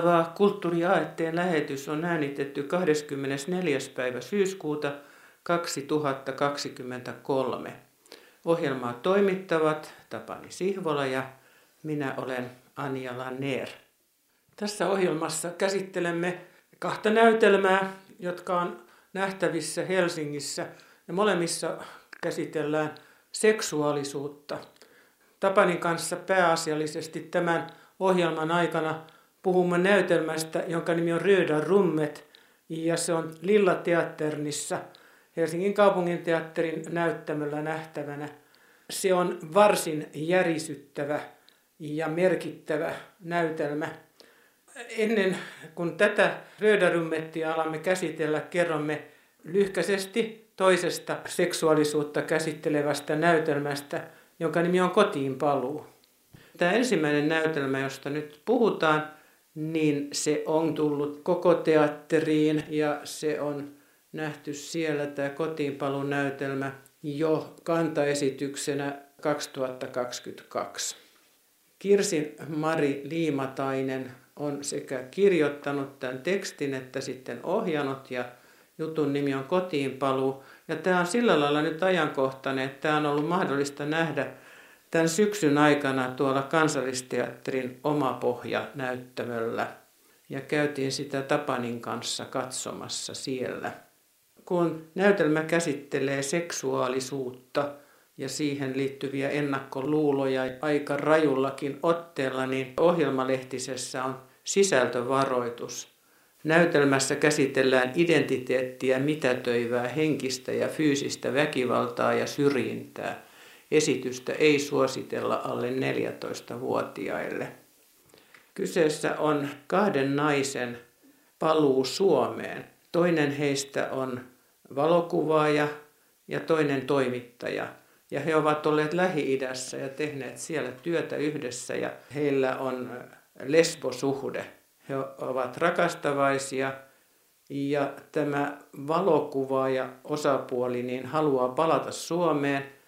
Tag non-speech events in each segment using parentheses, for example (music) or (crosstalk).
Syyskuultava kulttuuriaetteen lähetys on äänitetty 24. päivä syyskuuta 2023. Ohjelmaa toimittavat Tapani Sihvola ja minä olen Anja Lanner. Tässä ohjelmassa käsittelemme kahta näytelmää, jotka on nähtävissä Helsingissä ja molemmissa käsitellään seksuaalisuutta. Tapanin kanssa pääasiallisesti tämän ohjelman aikana puhumme näytelmästä, jonka nimi on Röda rummet, ja se on Lilla Teatternissa Helsingin kaupunginteatterin näyttämöllä nähtävänä. Se on varsin järisyttävä ja merkittävä näytelmä. Ennen kuin tätä Röda-rummettia alamme käsitellä, kerromme lyhkäisesti toisesta seksuaalisuutta käsittelevästä näytelmästä, jonka nimi on Kotiin paluu. Tämä ensimmäinen näytelmä, josta nyt puhutaan, niin se on tullut koko teatteriin ja se on nähty siellä tämä kotiinpalun näytelmä jo kantaesityksenä 2022. Kirsi Mari Liimatainen on sekä kirjoittanut tämän tekstin että sitten ohjannut ja jutun nimi on Kotiinpaluu. Ja tämä on sillä lailla nyt ajankohtainen, että tämä on ollut mahdollista nähdä tämän syksyn aikana tuolla kansallisteatterin oma pohja näyttämöllä ja käytiin sitä Tapanin kanssa katsomassa siellä. Kun näytelmä käsittelee seksuaalisuutta ja siihen liittyviä ennakkoluuloja aika rajullakin otteella, niin ohjelmalehtisessä on sisältövaroitus. Näytelmässä käsitellään identiteettiä mitätöivää henkistä ja fyysistä väkivaltaa ja syrjintää – esitystä ei suositella alle 14-vuotiaille. Kyseessä on kahden naisen paluu Suomeen. Toinen heistä on valokuvaaja ja toinen toimittaja. Ja he ovat olleet Lähi-idässä ja tehneet siellä työtä yhdessä ja heillä on lesbosuhde. He ovat rakastavaisia ja tämä valokuvaaja osapuoli niin haluaa palata Suomeen –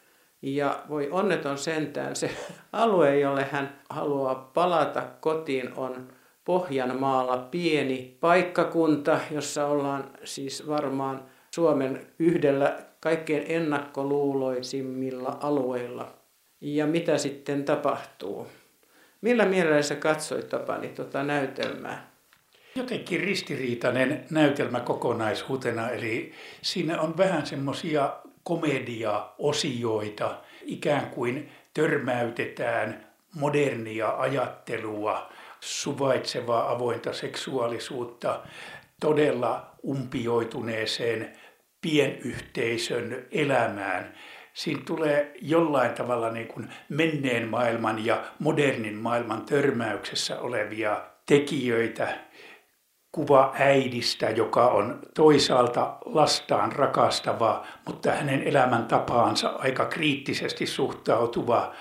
ja voi onneton sentään, se alue, jolle hän haluaa palata kotiin, on Pohjanmaalla pieni paikkakunta, jossa ollaan siis varmaan Suomen yhdellä kaikkein ennakkoluuloisimmilla alueilla. Ja mitä sitten tapahtuu? Millä mielellä sä katsoit Tapani tuota näytelmää? Jotenkin ristiriitainen näytelmä kokonaisuutena, eli siinä on vähän semmoisia komedia-osioita, ikään kuin törmäytetään modernia ajattelua, suvaitsevaa avointa seksuaalisuutta todella umpioituneeseen pienyhteisön elämään. Siinä tulee jollain tavalla niin kuin menneen maailman ja modernin maailman törmäyksessä olevia tekijöitä, kuva äidistä, joka on toisaalta lastaan rakastava, mutta hänen elämäntapaansa aika kriittisesti suhtautuva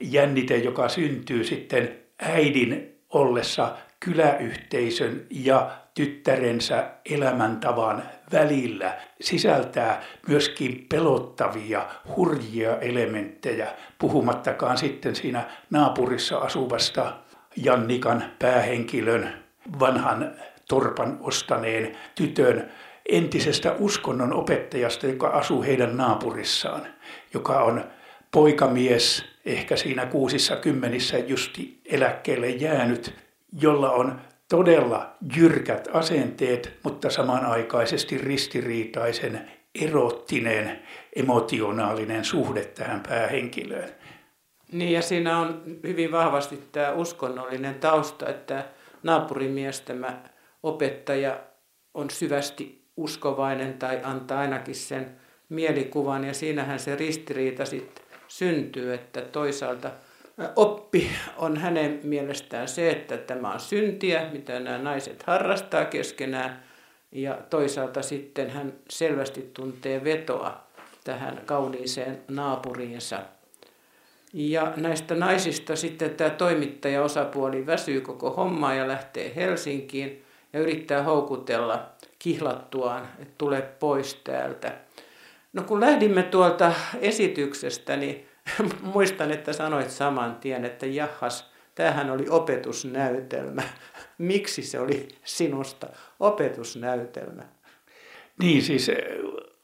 jännite, joka syntyy sitten äidin ollessa kyläyhteisön ja tyttärensä elämäntavan välillä sisältää myöskin pelottavia, hurjia elementtejä, puhumattakaan sitten siinä naapurissa asuvasta Jannikan päähenkilön vanhan torpan ostaneen tytön entisestä uskonnon opettajasta, joka asuu heidän naapurissaan, joka on poikamies, ehkä siinä kuusissa kymmenissä justi eläkkeelle jäänyt, jolla on todella jyrkät asenteet, mutta samanaikaisesti ristiriitaisen erottinen, emotionaalinen suhde tähän päähenkilöön. Niin ja siinä on hyvin vahvasti tämä uskonnollinen tausta, että naapurimies tämä opettaja on syvästi uskovainen tai antaa ainakin sen mielikuvan. Ja siinähän se ristiriita sitten syntyy, että toisaalta oppi on hänen mielestään se, että tämä on syntiä, mitä nämä naiset harrastaa keskenään. Ja toisaalta sitten hän selvästi tuntee vetoa tähän kauniiseen naapuriinsa. Ja näistä naisista sitten tämä toimittaja osapuoli väsyy koko hommaa ja lähtee Helsinkiin – ja yrittää houkutella kihlattuaan, että tule pois täältä. No kun lähdimme tuolta esityksestä, niin (laughs) muistan, että sanoit saman tien, että jahas, tämähän oli opetusnäytelmä. (laughs) Miksi se oli sinusta opetusnäytelmä? Niin siis eh,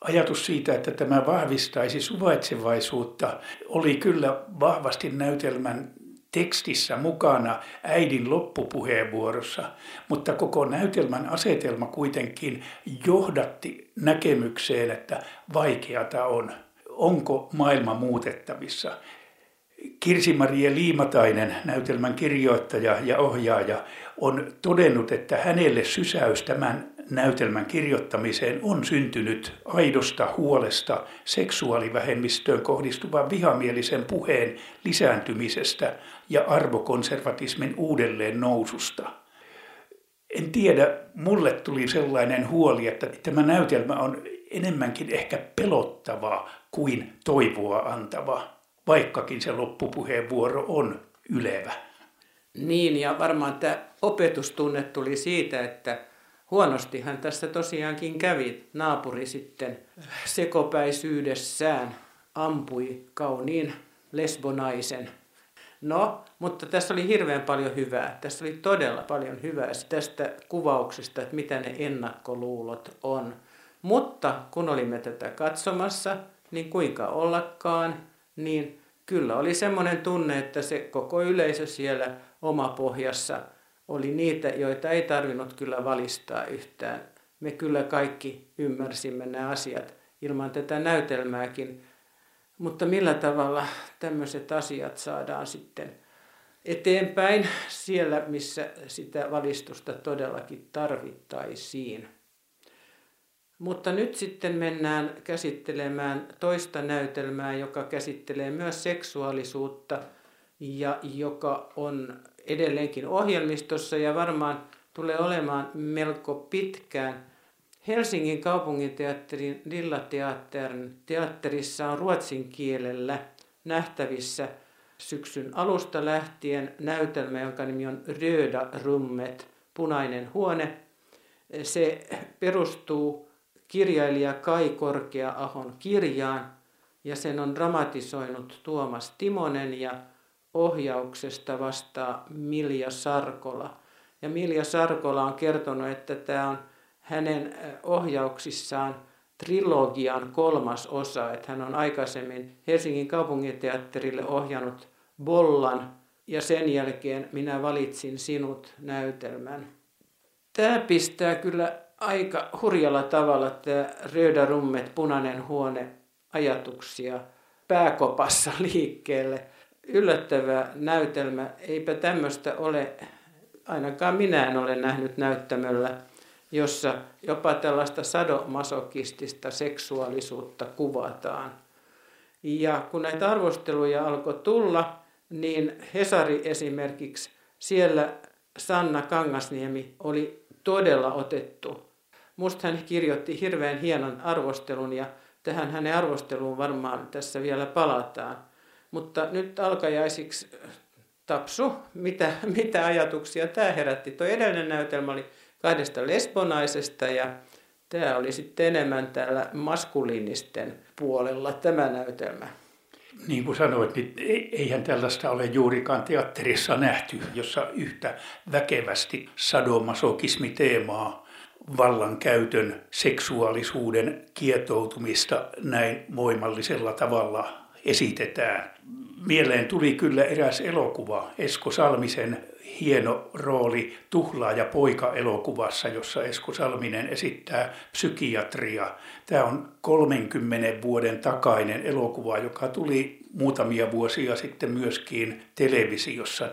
ajatus siitä, että tämä vahvistaisi suvaitsevaisuutta, oli kyllä vahvasti näytelmän tekstissä mukana äidin loppupuheenvuorossa, mutta koko näytelmän asetelma kuitenkin johdatti näkemykseen, että vaikeata on. Onko maailma muutettavissa? Kirsi-Marie Liimatainen, näytelmän kirjoittaja ja ohjaaja, on todennut, että hänelle sysäys tämän näytelmän kirjoittamiseen on syntynyt aidosta huolesta seksuaalivähemmistöön kohdistuvan vihamielisen puheen lisääntymisestä ja arvokonservatismin uudelleen noususta. En tiedä, mulle tuli sellainen huoli, että tämä näytelmä on enemmänkin ehkä pelottava kuin toivoa antava, vaikkakin se loppupuheenvuoro on ylevä. Niin, ja varmaan tämä opetustunne tuli siitä, että huonostihan tässä tosiaankin kävi. Naapuri sitten sekopäisyydessään ampui kauniin lesbonaisen. No, mutta tässä oli hirveän paljon hyvää. Tässä oli todella paljon hyvää tästä kuvauksesta, että mitä ne ennakkoluulot on. Mutta kun olimme tätä katsomassa, niin kuinka ollakaan, niin kyllä oli semmoinen tunne, että se koko yleisö siellä omapohjassa oli niitä, joita ei tarvinnut kyllä valistaa yhtään. Me kyllä kaikki ymmärsimme nämä asiat ilman tätä näytelmääkin. Mutta millä tavalla tämmöiset asiat saadaan sitten eteenpäin siellä, missä sitä valistusta todellakin tarvittaisiin. Mutta nyt sitten mennään käsittelemään toista näytelmää, joka käsittelee myös seksuaalisuutta ja joka on edelleenkin ohjelmistossa ja varmaan tulee olemaan melko pitkään. Helsingin kaupunginteatterin Lillateatterin teatterissa on ruotsin kielellä nähtävissä syksyn alusta lähtien näytelmä, jonka nimi on Röda rummet, punainen huone. Se perustuu kirjailija Kai Korkea-ahon kirjaan ja sen on dramatisoinut Tuomas Timonen ja ohjauksesta vastaa Milja Sarkola. Ja Milja Sarkola on kertonut, että tämä on hänen ohjauksissaan trilogian kolmas osa, että hän on aikaisemmin Helsingin kaupunginteatterille ohjannut Bollan ja sen jälkeen minä valitsin sinut näytelmän. Tämä pistää kyllä aika hurjalla tavalla tämä Röda Rummet, punainen huone, ajatuksia pääkopassa (laughs) liikkeelle. Yllättävä näytelmä, eipä tämmöistä ole, ainakaan minä en ole nähnyt näyttämöllä, jossa jopa tällaista sadomasokistista seksuaalisuutta kuvataan. Ja kun näitä arvosteluja alkoi tulla, niin Hesari esimerkiksi, siellä Sanna Kangasniemi oli todella otettu Musta hän kirjoitti hirveän hienon arvostelun ja tähän hänen arvosteluun varmaan tässä vielä palataan. Mutta nyt alkajaisiksi Tapsu, mitä, mitä ajatuksia tämä herätti. Tuo edellinen näytelmä oli kahdesta lesbonaisesta ja tämä oli sitten enemmän täällä maskuliinisten puolella tämä näytelmä. Niin kuin sanoit, niin eihän tällaista ole juurikaan teatterissa nähty, jossa yhtä väkevästi sadomasokismi-teemaa vallankäytön, seksuaalisuuden kietoutumista näin voimallisella tavalla esitetään. Mieleen tuli kyllä eräs elokuva, Esko Salmisen hieno rooli Tuhlaaja poika-elokuvassa, jossa Esko Salminen esittää psykiatria. Tämä on 30 vuoden takainen elokuva, joka tuli muutamia vuosia sitten myöskin televisiossa.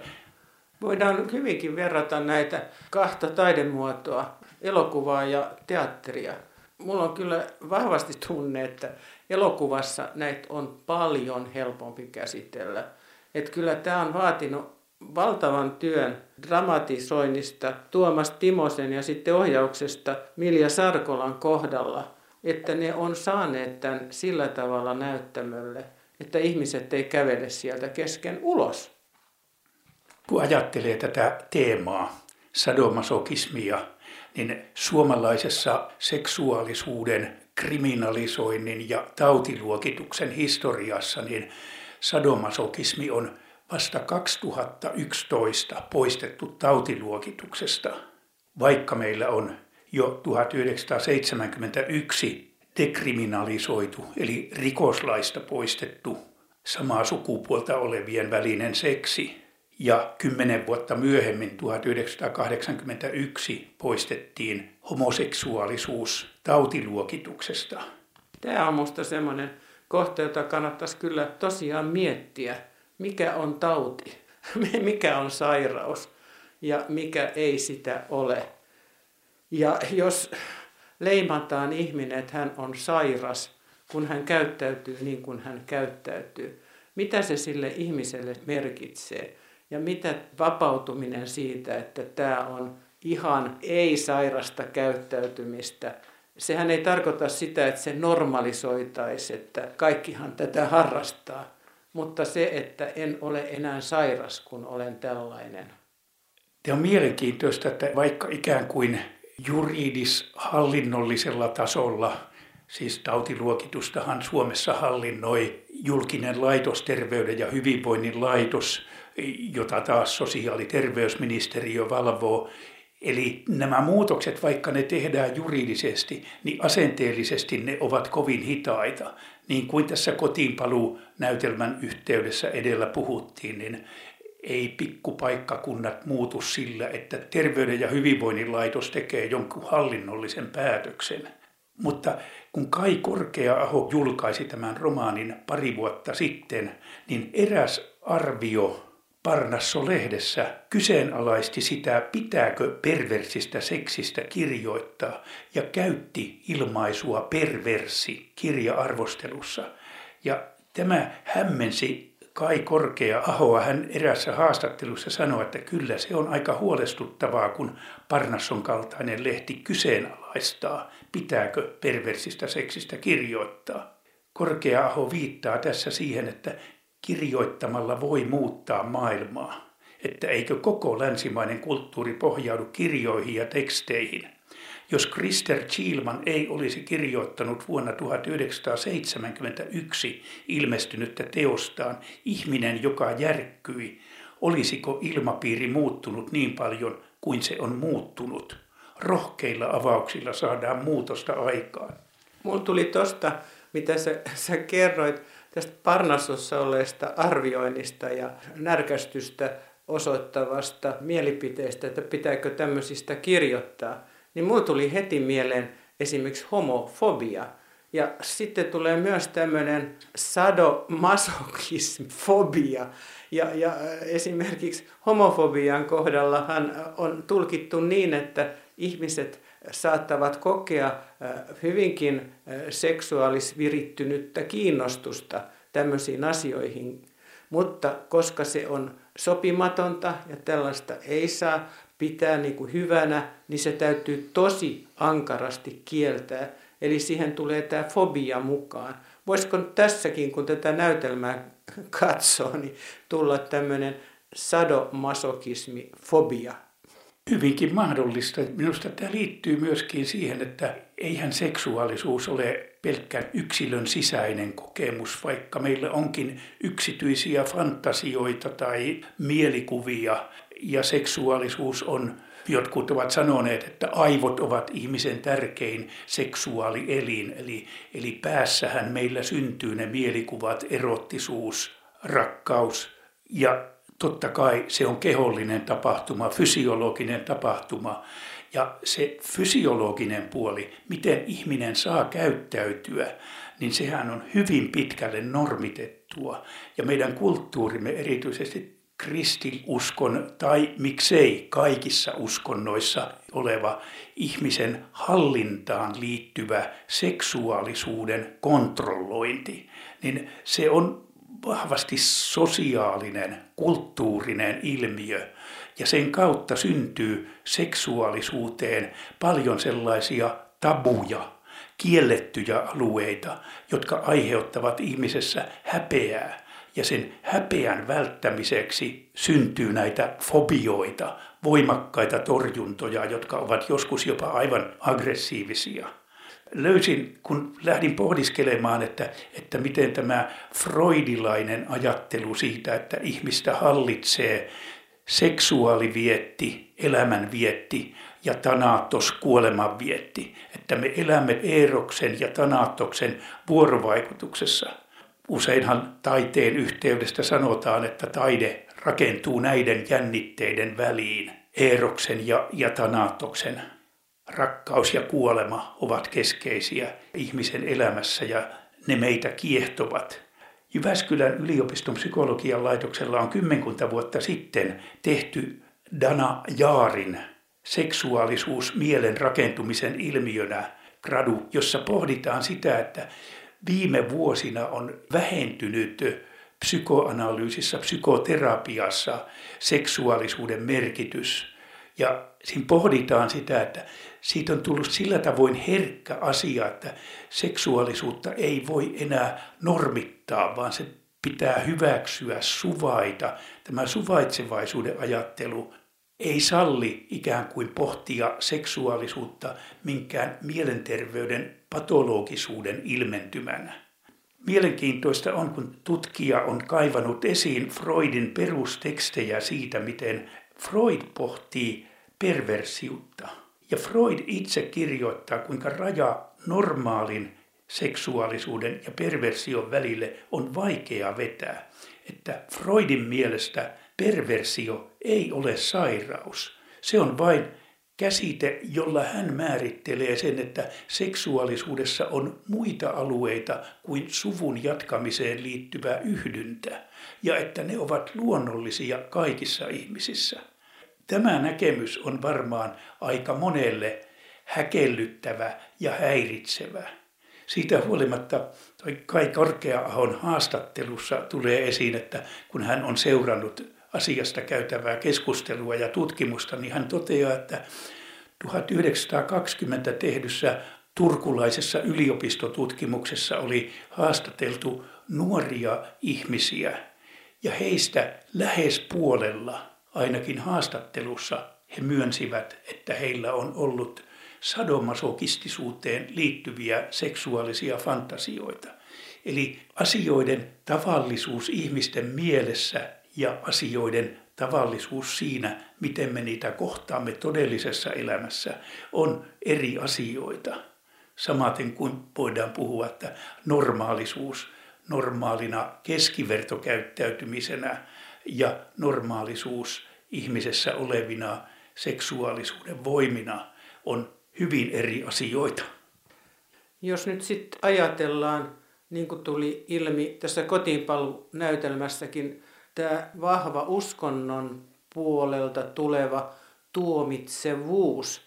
Voidaan hyvinkin verrata näitä kahta taidemuotoa elokuvaa ja teatteria. Mulla on kyllä vahvasti tunne, että elokuvassa näitä on paljon helpompi käsitellä. Että kyllä tämä on vaatinut valtavan työn dramatisoinnista Tuomas Timosen ja sitten ohjauksesta Milja Sarkolan kohdalla, että ne on saaneet tämän sillä tavalla näyttämölle, että ihmiset ei kävele sieltä kesken ulos. Kun ajattelee tätä teemaa, sadomasokismia, niin suomalaisessa seksuaalisuuden kriminalisoinnin ja tautiluokituksen historiassa niin sadomasokismi on vasta 2011 poistettu tautiluokituksesta, vaikka meillä on jo 1971 dekriminalisoitu eli rikoslaista poistettu samaa sukupuolta olevien välinen seksi. Ja kymmenen vuotta myöhemmin, 1981, poistettiin homoseksuaalisuus tautiluokituksesta. Tämä on minusta semmoinen kohta, jota kannattaisi kyllä tosiaan miettiä. Mikä on tauti? (laughs) mikä on sairaus? Ja mikä ei sitä ole? Ja jos leimataan ihminen, että hän on sairas, kun hän käyttäytyy niin kuin hän käyttäytyy, mitä se sille ihmiselle merkitsee? Ja mitä vapautuminen siitä, että tämä on ihan ei-sairasta käyttäytymistä, sehän ei tarkoita sitä, että se normalisoitaisi, että kaikkihan tätä harrastaa, mutta se, että en ole enää sairas, kun olen tällainen. Tämä on mielenkiintoista, että vaikka ikään kuin juridis-hallinnollisella tasolla, siis tautiluokitustahan Suomessa hallinnoi julkinen laitos, terveyden ja hyvinvoinnin laitos, jota taas sosiaali- ja terveysministeriö valvoo. Eli nämä muutokset, vaikka ne tehdään juridisesti, niin asenteellisesti ne ovat kovin hitaita. Niin kuin tässä kotiinpaluu-näytelmän yhteydessä edellä puhuttiin, niin ei pikkupaikkakunnat muutu sillä, että terveyden ja hyvinvoinnin laitos tekee jonkun hallinnollisen päätöksen. Mutta kun Kai Korkea-aho julkaisi tämän romaanin pari vuotta sitten, niin eräs arvio Parnasso-lehdessä kyseenalaisti sitä, pitääkö perversistä seksistä kirjoittaa, ja käytti ilmaisua perversi kirja-arvostelussa. Ja tämä hämmensi Kai Korkea-ahoa. Hän erässä haastattelussa sanoi, että kyllä se on aika huolestuttavaa, kun Parnasson kaltainen lehti kyseenalaistaa, pitääkö perversistä seksistä kirjoittaa. Korkea-aho viittaa tässä siihen, että kirjoittamalla voi muuttaa maailmaa. Että eikö koko länsimainen kulttuuri pohjaudu kirjoihin ja teksteihin. Jos Krister Chiilman ei olisi kirjoittanut vuonna 1971 ilmestynyttä teostaan Ihminen, joka järkkyi, olisiko ilmapiiri muuttunut niin paljon kuin se on muuttunut? Rohkeilla avauksilla saadaan muutosta aikaan. Mulla tuli tosta, mitä sä, sä kerroit, tästä Parnassossa olleesta arvioinnista ja närkästystä osoittavasta mielipiteestä, että pitääkö tämmöisistä kirjoittaa, niin mulle tuli heti mieleen esimerkiksi homofobia. Ja sitten tulee myös tämmöinen sadomasokismfobia. Ja, ja esimerkiksi homofobian kohdallahan on tulkittu niin, että ihmiset saattavat kokea hyvinkin seksuaalisvirittynyttä kiinnostusta tämmöisiin asioihin, mutta koska se on sopimatonta ja tällaista ei saa pitää niin kuin hyvänä, niin se täytyy tosi ankarasti kieltää. Eli siihen tulee tämä fobia mukaan. Voisiko tässäkin, kun tätä näytelmää katsoo, niin tulla tämmöinen sadomasokismi, fobia hyvinkin mahdollista. Minusta tämä liittyy myöskin siihen, että eihän seksuaalisuus ole pelkkä yksilön sisäinen kokemus, vaikka meillä onkin yksityisiä fantasioita tai mielikuvia ja seksuaalisuus on Jotkut ovat sanoneet, että aivot ovat ihmisen tärkein seksuaalielin, eli, eli päässähän meillä syntyy ne mielikuvat, erottisuus, rakkaus ja totta kai se on kehollinen tapahtuma, fysiologinen tapahtuma. Ja se fysiologinen puoli, miten ihminen saa käyttäytyä, niin sehän on hyvin pitkälle normitettua. Ja meidän kulttuurimme erityisesti kristiuskon tai miksei kaikissa uskonnoissa oleva ihmisen hallintaan liittyvä seksuaalisuuden kontrollointi, niin se on vahvasti sosiaalinen, kulttuurinen ilmiö. Ja sen kautta syntyy seksuaalisuuteen paljon sellaisia tabuja, kiellettyjä alueita, jotka aiheuttavat ihmisessä häpeää. Ja sen häpeän välttämiseksi syntyy näitä fobioita, voimakkaita torjuntoja, jotka ovat joskus jopa aivan aggressiivisia. Löysin, kun lähdin pohdiskelemaan, että, että miten tämä freudilainen ajattelu siitä, että ihmistä hallitsee seksuaalivietti, elämänvietti ja tanaattos kuolemanvietti, että me elämme Eeroksen ja Tanaatoksen vuorovaikutuksessa. Useinhan taiteen yhteydestä sanotaan, että taide rakentuu näiden jännitteiden väliin. Eeroksen ja, ja Tanaatoksen rakkaus ja kuolema ovat keskeisiä ihmisen elämässä ja ne meitä kiehtovat. Jyväskylän yliopiston psykologian laitoksella on kymmenkunta vuotta sitten tehty Dana Jaarin seksuaalisuus mielen rakentumisen ilmiönä gradu, jossa pohditaan sitä, että viime vuosina on vähentynyt psykoanalyysissä, psykoterapiassa seksuaalisuuden merkitys. Ja siinä pohditaan sitä, että siitä on tullut sillä tavoin herkkä asia, että seksuaalisuutta ei voi enää normittaa, vaan se pitää hyväksyä, suvaita. Tämä suvaitsevaisuuden ajattelu ei salli ikään kuin pohtia seksuaalisuutta minkään mielenterveyden patologisuuden ilmentymänä. Mielenkiintoista on, kun tutkija on kaivanut esiin Freudin perustekstejä siitä, miten Freud pohtii perversiutta. Ja Freud itse kirjoittaa, kuinka raja normaalin seksuaalisuuden ja perversion välille on vaikea vetää. Että Freudin mielestä perversio ei ole sairaus. Se on vain käsite, jolla hän määrittelee sen, että seksuaalisuudessa on muita alueita kuin suvun jatkamiseen liittyvää yhdyntä, ja että ne ovat luonnollisia kaikissa ihmisissä. Tämä näkemys on varmaan aika monelle häkellyttävä ja häiritsevä. Siitä huolimatta toi Kai Korkea-ahon haastattelussa tulee esiin, että kun hän on seurannut asiasta käytävää keskustelua ja tutkimusta, niin hän toteaa, että 1920 tehdyssä turkulaisessa yliopistotutkimuksessa oli haastateltu nuoria ihmisiä ja heistä lähes puolella, ainakin haastattelussa, he myönsivät, että heillä on ollut sadomasokistisuuteen liittyviä seksuaalisia fantasioita. Eli asioiden tavallisuus ihmisten mielessä ja asioiden tavallisuus siinä, miten me niitä kohtaamme todellisessa elämässä, on eri asioita. Samaten kuin voidaan puhua, että normaalisuus normaalina keskivertokäyttäytymisenä ja normaalisuus ihmisessä olevina seksuaalisuuden voimina on hyvin eri asioita. Jos nyt sitten ajatellaan, niin kuin tuli ilmi tässä kotiinpalunäytelmässäkin, tämä vahva uskonnon puolelta tuleva tuomitsevuus.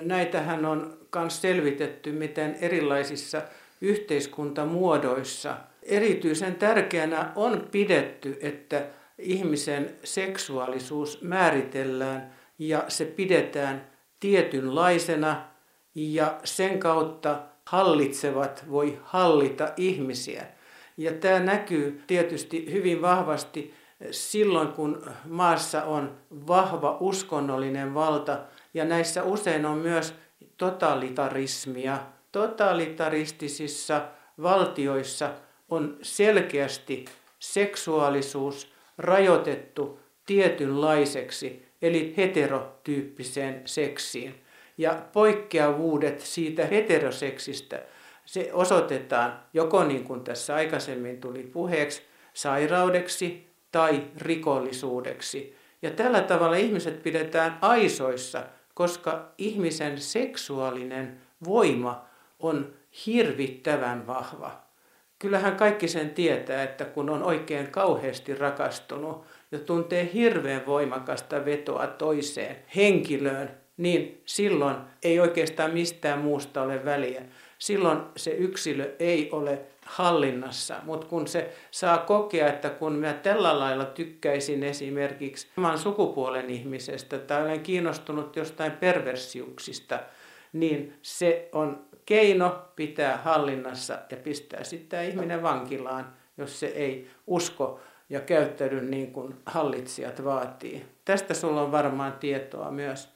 Näitähän on myös selvitetty, miten erilaisissa yhteiskuntamuodoissa erityisen tärkeänä on pidetty, että ihmisen seksuaalisuus määritellään ja se pidetään tietynlaisena ja sen kautta hallitsevat voi hallita ihmisiä. Ja tämä näkyy tietysti hyvin vahvasti silloin, kun maassa on vahva uskonnollinen valta, ja näissä usein on myös totalitarismia. Totalitaristisissa valtioissa on selkeästi seksuaalisuus rajoitettu tietynlaiseksi, eli heterotyyppiseen seksiin. Ja poikkeavuudet siitä heteroseksistä se osoitetaan joko niin kuin tässä aikaisemmin tuli puheeksi, sairaudeksi tai rikollisuudeksi. Ja tällä tavalla ihmiset pidetään aisoissa, koska ihmisen seksuaalinen voima on hirvittävän vahva. Kyllähän kaikki sen tietää, että kun on oikein kauheasti rakastunut ja tuntee hirveän voimakasta vetoa toiseen henkilöön, niin silloin ei oikeastaan mistään muusta ole väliä silloin se yksilö ei ole hallinnassa. Mutta kun se saa kokea, että kun mä tällä lailla tykkäisin esimerkiksi saman sukupuolen ihmisestä tai olen kiinnostunut jostain perversiuksista, niin se on keino pitää hallinnassa ja pistää sitten ihminen vankilaan, jos se ei usko ja käyttäydy niin kuin hallitsijat vaatii. Tästä sulla on varmaan tietoa myös.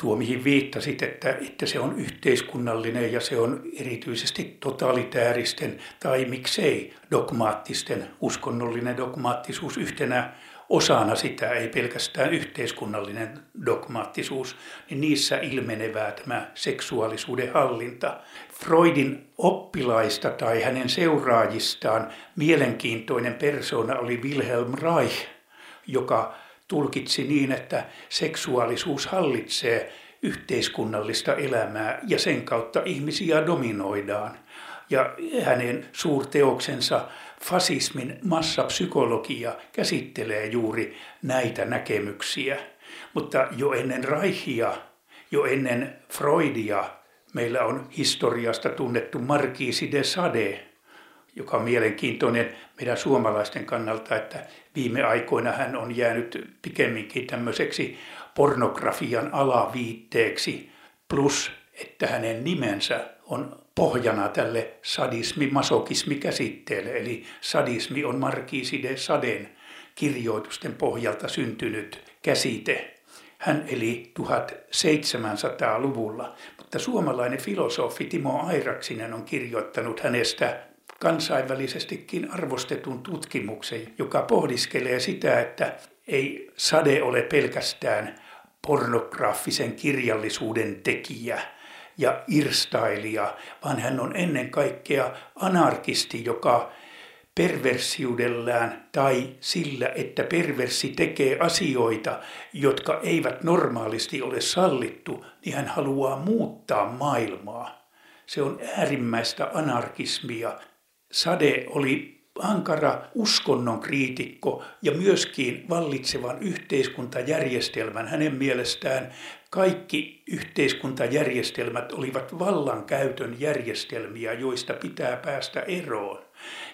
tuo mihin viittasit, että, että se on yhteiskunnallinen ja se on erityisesti totalitääristen tai miksei dogmaattisten, uskonnollinen dogmaattisuus yhtenä osana sitä, ei pelkästään yhteiskunnallinen dogmaattisuus, niin niissä ilmenevää tämä seksuaalisuuden hallinta. Freudin oppilaista tai hänen seuraajistaan mielenkiintoinen persona oli Wilhelm Reich, joka tulkitsi niin, että seksuaalisuus hallitsee yhteiskunnallista elämää ja sen kautta ihmisiä dominoidaan. Ja hänen suurteoksensa fasismin massapsykologia käsittelee juuri näitä näkemyksiä. Mutta jo ennen Reichia, jo ennen Freudia, meillä on historiasta tunnettu Marquisi de Sade, joka on mielenkiintoinen meidän suomalaisten kannalta, että viime aikoina hän on jäänyt pikemminkin tämmöiseksi pornografian alaviitteeksi, plus että hänen nimensä on pohjana tälle sadismi-masokismi-käsitteelle. Eli sadismi on Markiisi de Saden kirjoitusten pohjalta syntynyt käsite. Hän eli 1700-luvulla, mutta suomalainen filosofi Timo Airaksinen on kirjoittanut hänestä kansainvälisestikin arvostetun tutkimuksen, joka pohdiskelee sitä, että ei sade ole pelkästään pornografisen kirjallisuuden tekijä ja irstailija, vaan hän on ennen kaikkea anarkisti, joka perversiudellään tai sillä, että perversi tekee asioita, jotka eivät normaalisti ole sallittu, niin hän haluaa muuttaa maailmaa. Se on äärimmäistä anarkismia Sade oli ankara uskonnon kriitikko ja myöskin vallitsevan yhteiskuntajärjestelmän. Hänen mielestään kaikki yhteiskuntajärjestelmät olivat vallankäytön järjestelmiä, joista pitää päästä eroon.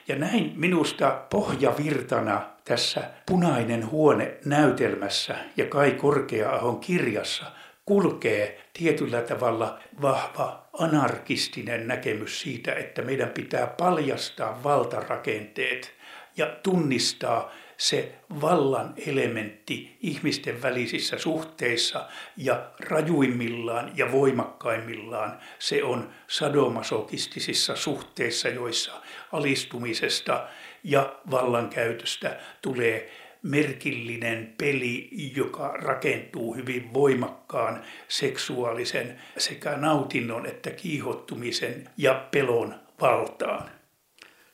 Ja näin minusta pohjavirtana tässä Punainen huone näytelmässä ja Kai Korkea-ahon kirjassa kulkee tietyllä tavalla vahva anarkistinen näkemys siitä, että meidän pitää paljastaa valtarakenteet ja tunnistaa se vallan elementti ihmisten välisissä suhteissa ja rajuimmillaan ja voimakkaimmillaan. Se on sadomasokistisissa suhteissa, joissa alistumisesta ja vallankäytöstä tulee merkillinen peli, joka rakentuu hyvin voimakkaan seksuaalisen sekä nautinnon että kiihottumisen ja pelon valtaan.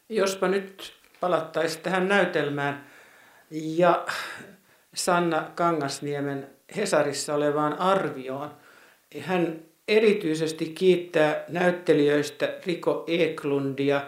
Jospa nyt palattaisiin tähän näytelmään ja Sanna Kangasniemen Hesarissa olevaan arvioon. Hän erityisesti kiittää näyttelijöistä Riko Eklundia,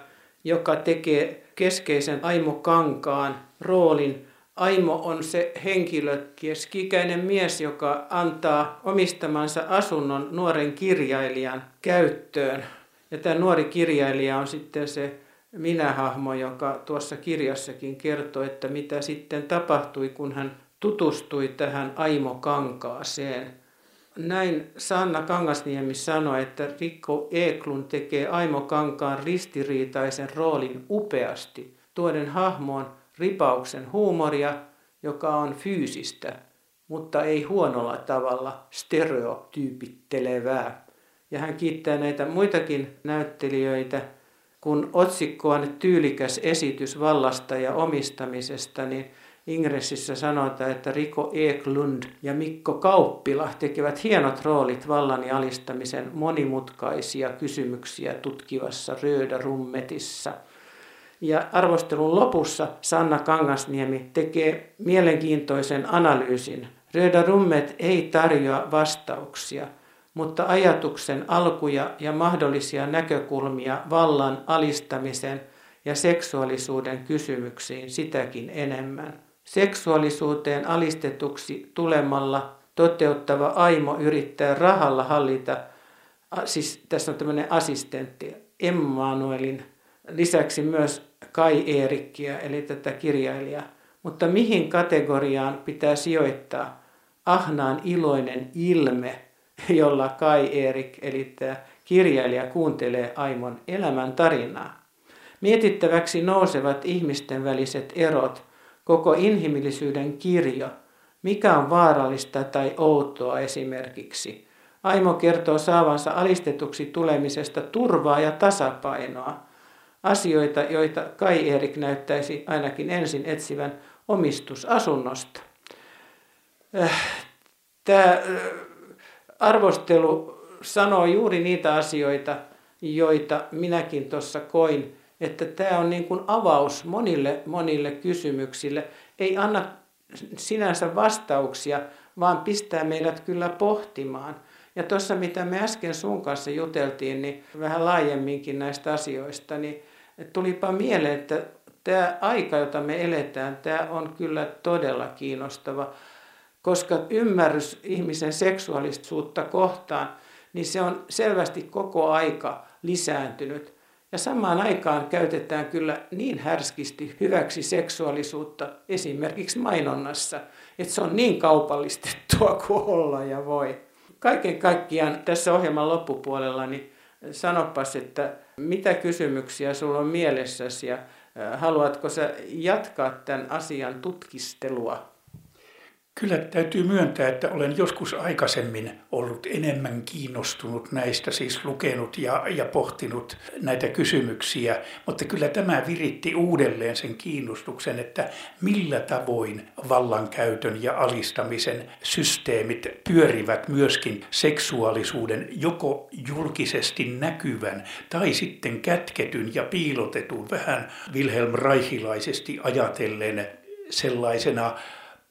joka tekee keskeisen Aimo Kankaan roolin Aimo on se henkilö, keskikäinen mies, joka antaa omistamansa asunnon nuoren kirjailijan käyttöön. Ja tämä nuori kirjailija on sitten se minähahmo, joka tuossa kirjassakin kertoo, että mitä sitten tapahtui, kun hän tutustui tähän Aimo Kankaaseen. Näin Sanna Kangasniemi sanoi, että Rikko Eklun tekee Aimo Kankaan ristiriitaisen roolin upeasti, tuoden hahmoon ripauksen huumoria, joka on fyysistä, mutta ei huonolla tavalla stereotyypittelevää. Ja hän kiittää näitä muitakin näyttelijöitä, kun otsikko on tyylikäs esitys vallasta ja omistamisesta, niin Ingressissä sanotaan, että Riko Eklund ja Mikko Kauppila tekevät hienot roolit vallan ja alistamisen monimutkaisia kysymyksiä tutkivassa Rööda Rummetissa – ja arvostelun lopussa Sanna Kangasniemi tekee mielenkiintoisen analyysin. Röda Rummet ei tarjoa vastauksia, mutta ajatuksen alkuja ja mahdollisia näkökulmia vallan alistamisen ja seksuaalisuuden kysymyksiin sitäkin enemmän. Seksuaalisuuteen alistetuksi tulemalla toteuttava aimo yrittää rahalla hallita, siis tässä on tämmöinen assistentti, Emmanuelin lisäksi myös Kai Eerikkiä, eli tätä kirjailijaa. Mutta mihin kategoriaan pitää sijoittaa ahnaan iloinen ilme, jolla Kai Eerik, eli tämä kirjailija, kuuntelee Aimon elämän tarinaa? Mietittäväksi nousevat ihmisten väliset erot, koko inhimillisyyden kirjo, mikä on vaarallista tai outoa esimerkiksi – Aimo kertoo saavansa alistetuksi tulemisesta turvaa ja tasapainoa. Asioita, joita Kai Erik näyttäisi ainakin ensin etsivän omistusasunnosta. Äh, Tämä äh, arvostelu sanoo juuri niitä asioita, joita minäkin tuossa koin, että tämä on niin kuin avaus monille, monille kysymyksille. Ei anna sinänsä vastauksia, vaan pistää meidät kyllä pohtimaan. Ja tuossa, mitä me äsken sun kanssa juteltiin, niin vähän laajemminkin näistä asioista, niin tulipa mieleen, että tämä aika, jota me eletään, tämä on kyllä todella kiinnostava, koska ymmärrys ihmisen seksuaalisuutta kohtaan, niin se on selvästi koko aika lisääntynyt. Ja samaan aikaan käytetään kyllä niin härskisti hyväksi seksuaalisuutta esimerkiksi mainonnassa, että se on niin kaupallistettua kuin olla ja voi. Kaiken kaikkiaan tässä ohjelman loppupuolella niin sanopas, että mitä kysymyksiä sulla on mielessäsi ja haluatko sä jatkaa tämän asian tutkistelua? Kyllä täytyy myöntää, että olen joskus aikaisemmin ollut enemmän kiinnostunut näistä, siis lukenut ja, ja pohtinut näitä kysymyksiä, mutta kyllä tämä viritti uudelleen sen kiinnostuksen, että millä tavoin vallankäytön ja alistamisen systeemit pyörivät myöskin seksuaalisuuden joko julkisesti näkyvän tai sitten kätketyn ja piilotetun vähän Wilhelm Reichilaisesti ajatellen sellaisena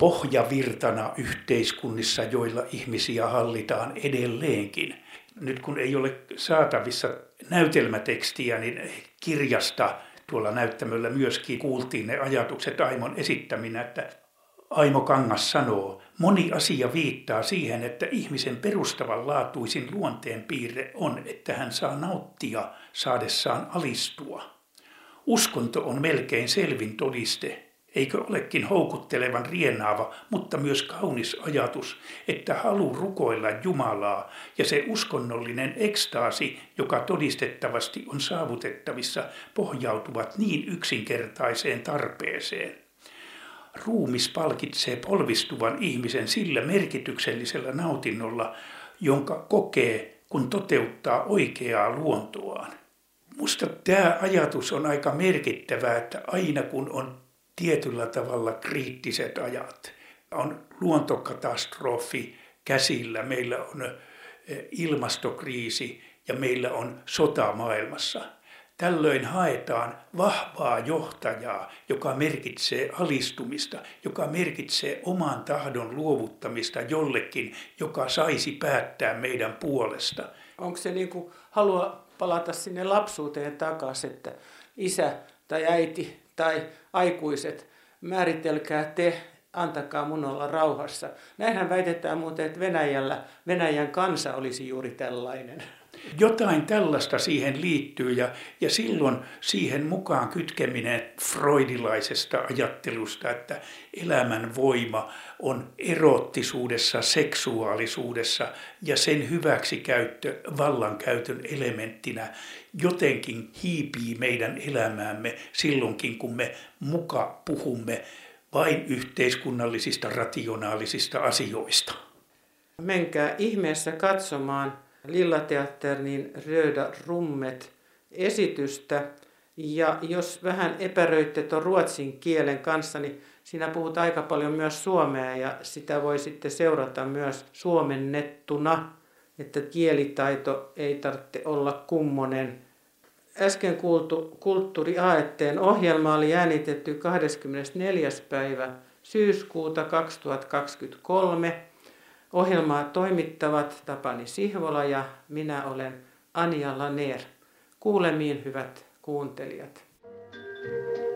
pohjavirtana yhteiskunnissa, joilla ihmisiä hallitaan edelleenkin. Nyt kun ei ole saatavissa näytelmätekstiä, niin kirjasta tuolla näyttämöllä myöskin kuultiin ne ajatukset Aimon esittäminä, että Aimo Kangas sanoo, moni asia viittaa siihen, että ihmisen perustavanlaatuisin luonteen piirre on, että hän saa nauttia saadessaan alistua. Uskonto on melkein selvin todiste Eikö olekin houkuttelevan rienaava, mutta myös kaunis ajatus, että halu rukoilla Jumalaa ja se uskonnollinen ekstaasi, joka todistettavasti on saavutettavissa, pohjautuvat niin yksinkertaiseen tarpeeseen. Ruumis palkitsee polvistuvan ihmisen sillä merkityksellisellä nautinnolla, jonka kokee, kun toteuttaa oikeaa luontoaan. Musta tämä ajatus on aika merkittävää, että aina kun on tietyllä tavalla kriittiset ajat. On luontokatastrofi käsillä, meillä on eh, ilmastokriisi ja meillä on sota maailmassa. Tällöin haetaan vahvaa johtajaa, joka merkitsee alistumista, joka merkitsee oman tahdon luovuttamista jollekin, joka saisi päättää meidän puolesta. Onko se niin kuin halua palata sinne lapsuuteen takaisin, että isä tai äiti tai aikuiset, määritelkää te, antakaa mun olla rauhassa. Näinhän väitetään muuten, että Venäjällä, Venäjän kansa olisi juuri tällainen. Jotain tällaista siihen liittyy ja, ja silloin siihen mukaan kytkeminen freudilaisesta ajattelusta, että elämän voima on erottisuudessa, seksuaalisuudessa ja sen hyväksikäyttö vallankäytön elementtinä jotenkin hiipii meidän elämäämme silloinkin, kun me muka puhumme vain yhteiskunnallisista rationaalisista asioista. Menkää ihmeessä katsomaan Lillateatterin Röda Rummet esitystä. Ja jos vähän epäröitte tuon ruotsin kielen kanssa, niin siinä puhut aika paljon myös suomea ja sitä voi sitten seurata myös suomennettuna, että kielitaito ei tarvitse olla kummonen. Äsken kuultu kulttuuriaetteen ohjelma oli äänitetty 24. päivä syyskuuta 2023 Ohjelmaa toimittavat Tapani Sihvola ja minä olen Anja Laner. Kuulemiin hyvät kuuntelijat. thank you